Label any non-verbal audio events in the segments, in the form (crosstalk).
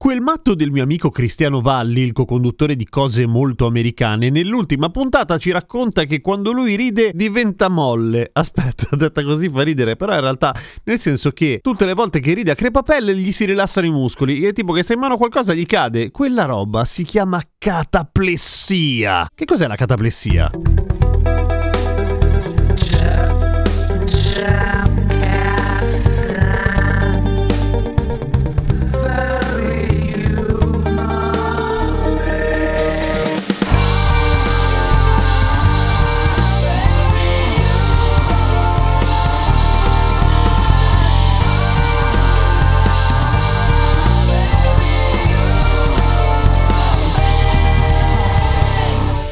Quel matto del mio amico Cristiano Valli, il co-conduttore di Cose Molto Americane, nell'ultima puntata ci racconta che quando lui ride diventa molle. (laughs) Aspetta, detta così fa ridere, però in realtà nel senso che tutte le volte che ride a crepapelle gli si rilassano i muscoli e tipo che se in mano qualcosa gli cade. Quella roba si chiama cataplessia. Che cos'è la cataplessia?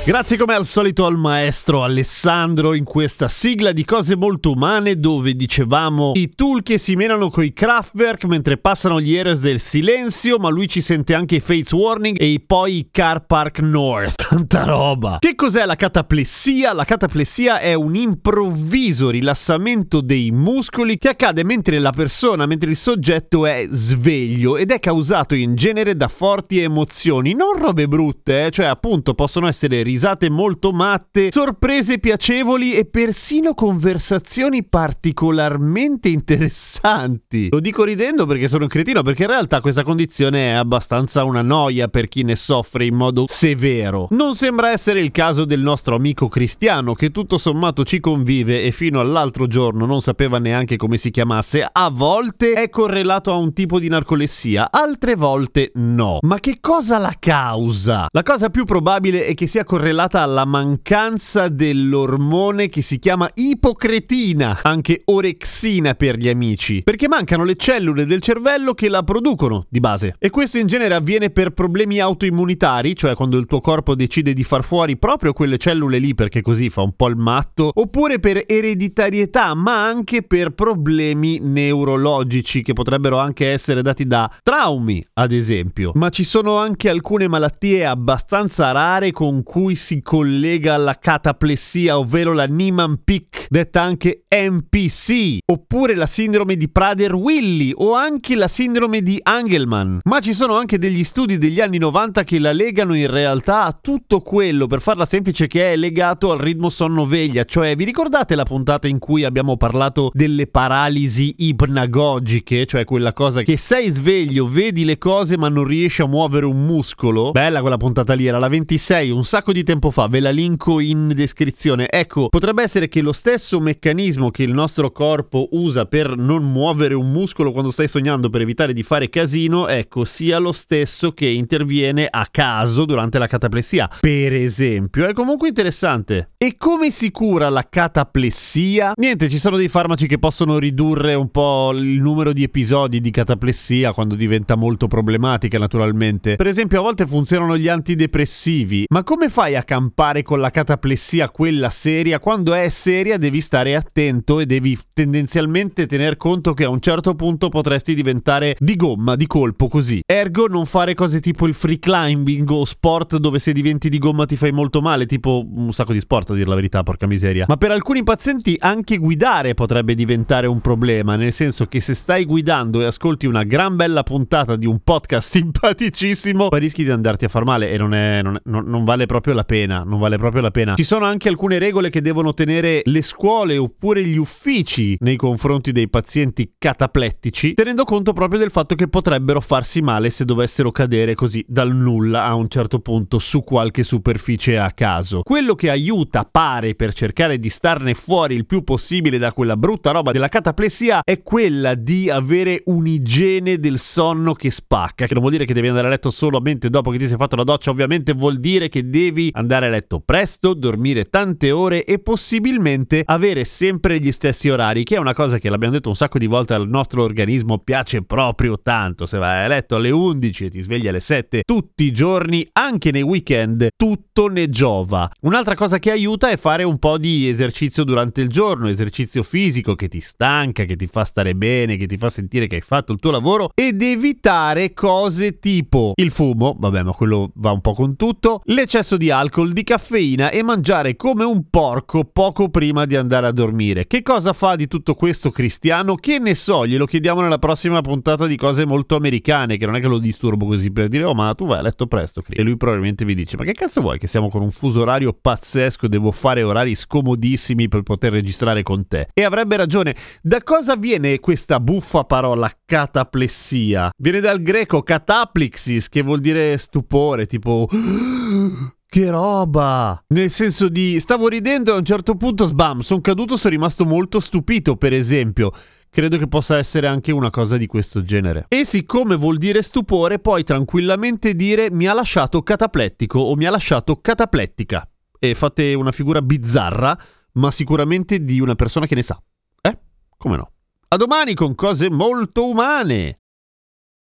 Grazie come al solito al maestro Alessandro in questa sigla di cose molto umane dove dicevamo i tool che si menano coi Kraftwerk mentre passano gli Heroes del silenzio ma lui ci sente anche i Fates Warning e poi i Car Park North. (laughs) Tanta roba! Che cos'è la cataplessia? La cataplessia è un improvviso rilassamento dei muscoli che accade mentre la persona, mentre il soggetto è sveglio ed è causato in genere da forti emozioni, non robe brutte, eh? cioè appunto possono essere risate risate molto matte, sorprese piacevoli e persino conversazioni particolarmente interessanti. Lo dico ridendo perché sono un cretino, perché in realtà questa condizione è abbastanza una noia per chi ne soffre in modo severo. Non sembra essere il caso del nostro amico Cristiano, che tutto sommato ci convive e fino all'altro giorno non sapeva neanche come si chiamasse. A volte è correlato a un tipo di narcolessia, altre volte no. Ma che cosa la causa? La cosa più probabile è che sia correlata correlata alla mancanza dell'ormone che si chiama ipocretina, anche orexina per gli amici, perché mancano le cellule del cervello che la producono di base. E questo in genere avviene per problemi autoimmunitari, cioè quando il tuo corpo decide di far fuori proprio quelle cellule lì perché così fa un po' il matto, oppure per ereditarietà, ma anche per problemi neurologici che potrebbero anche essere dati da traumi, ad esempio. Ma ci sono anche alcune malattie abbastanza rare con cui si collega alla cataplessia, ovvero la Niemann-Pick, detta anche NPC, oppure la sindrome di Prader-Willi o anche la sindrome di Angelman. Ma ci sono anche degli studi degli anni 90 che la legano in realtà a tutto quello, per farla semplice, che è legato al ritmo sonno-veglia. Cioè, vi ricordate la puntata in cui abbiamo parlato delle paralisi ipnagogiche, cioè quella cosa che sei sveglio, vedi le cose ma non riesci a muovere un muscolo? Bella quella puntata lì, era la 26, un sacco di tempo fa, ve la linko in descrizione. Ecco, potrebbe essere che lo stesso meccanismo che il nostro corpo usa per non muovere un muscolo quando stai sognando per evitare di fare casino, ecco, sia lo stesso che interviene a caso durante la cataplessia. Per esempio, è comunque interessante. E come si cura la cataplessia? Niente, ci sono dei farmaci che possono ridurre un po' il numero di episodi di cataplessia quando diventa molto problematica, naturalmente. Per esempio, a volte funzionano gli antidepressivi, ma come fai a campare con la cataplessia quella seria? Quando è seria devi stare attento e devi tendenzialmente tener conto che a un certo punto potresti diventare di gomma, di colpo così. Ergo non fare cose tipo il free climbing o sport dove se diventi di gomma ti fai molto male, tipo un sacco di sport a dir la verità, porca miseria. Ma per alcuni pazienti anche guidare potrebbe diventare un problema, nel senso che se stai guidando e ascolti una gran bella puntata di un podcast simpaticissimo, rischi di andarti a far male e non, è, non, non vale proprio la pena, non vale proprio la pena. Ci sono anche alcune regole che devono tenere le scuole oppure gli uffici nei confronti dei pazienti cataplettici, tenendo conto proprio del fatto che potrebbero farsi male se dovessero cadere così dal nulla a un certo punto su qualche superficie a caso. Quello che aiuta, pare, per cercare di starne fuori il più possibile da quella brutta roba della cataplessia è quella di avere un'igiene del sonno che spacca, che non vuol dire che devi andare a letto solamente dopo che ti sei fatto la doccia, ovviamente vuol dire che devi andare a letto presto, dormire tante ore e possibilmente avere sempre gli stessi orari, che è una cosa che l'abbiamo detto un sacco di volte al nostro organismo piace proprio tanto. Se vai a letto alle 11 e ti svegli alle 7 tutti i giorni, anche nei weekend, tutto ne giova. Un'altra cosa che aiuta è fare un po' di esercizio durante il giorno, esercizio fisico che ti stanca, che ti fa stare bene, che ti fa sentire che hai fatto il tuo lavoro ed evitare cose tipo il fumo, vabbè ma quello va un po' con tutto, l'eccesso di alcol, di caffeina e mangiare come un porco poco prima di andare a dormire. Che cosa fa di tutto questo Cristiano? Che ne so, glielo chiediamo nella prossima puntata di cose molto americane, che non è che lo disturbo così per dire oh ma tu vai a letto presto, e lui probabilmente vi dice ma che cazzo vuoi che siamo con un fuso orario pazzesco, devo fare orari scomodissimi per poter registrare con te. E avrebbe ragione. Da cosa viene questa buffa parola cataplessia? Viene dal greco cataplixis, che vuol dire stupore, tipo (gasps) (gasps) che roba! Nel senso di stavo ridendo e a un certo punto sbam, sono caduto, sono rimasto molto stupito, per esempio. Credo che possa essere anche una cosa di questo genere. E siccome vuol dire stupore, puoi tranquillamente dire mi ha lasciato cataplettico o mi ha lasciato cataplettica. E fate una figura bizzarra, ma sicuramente di una persona che ne sa. Eh? Come no? A domani con cose molto umane!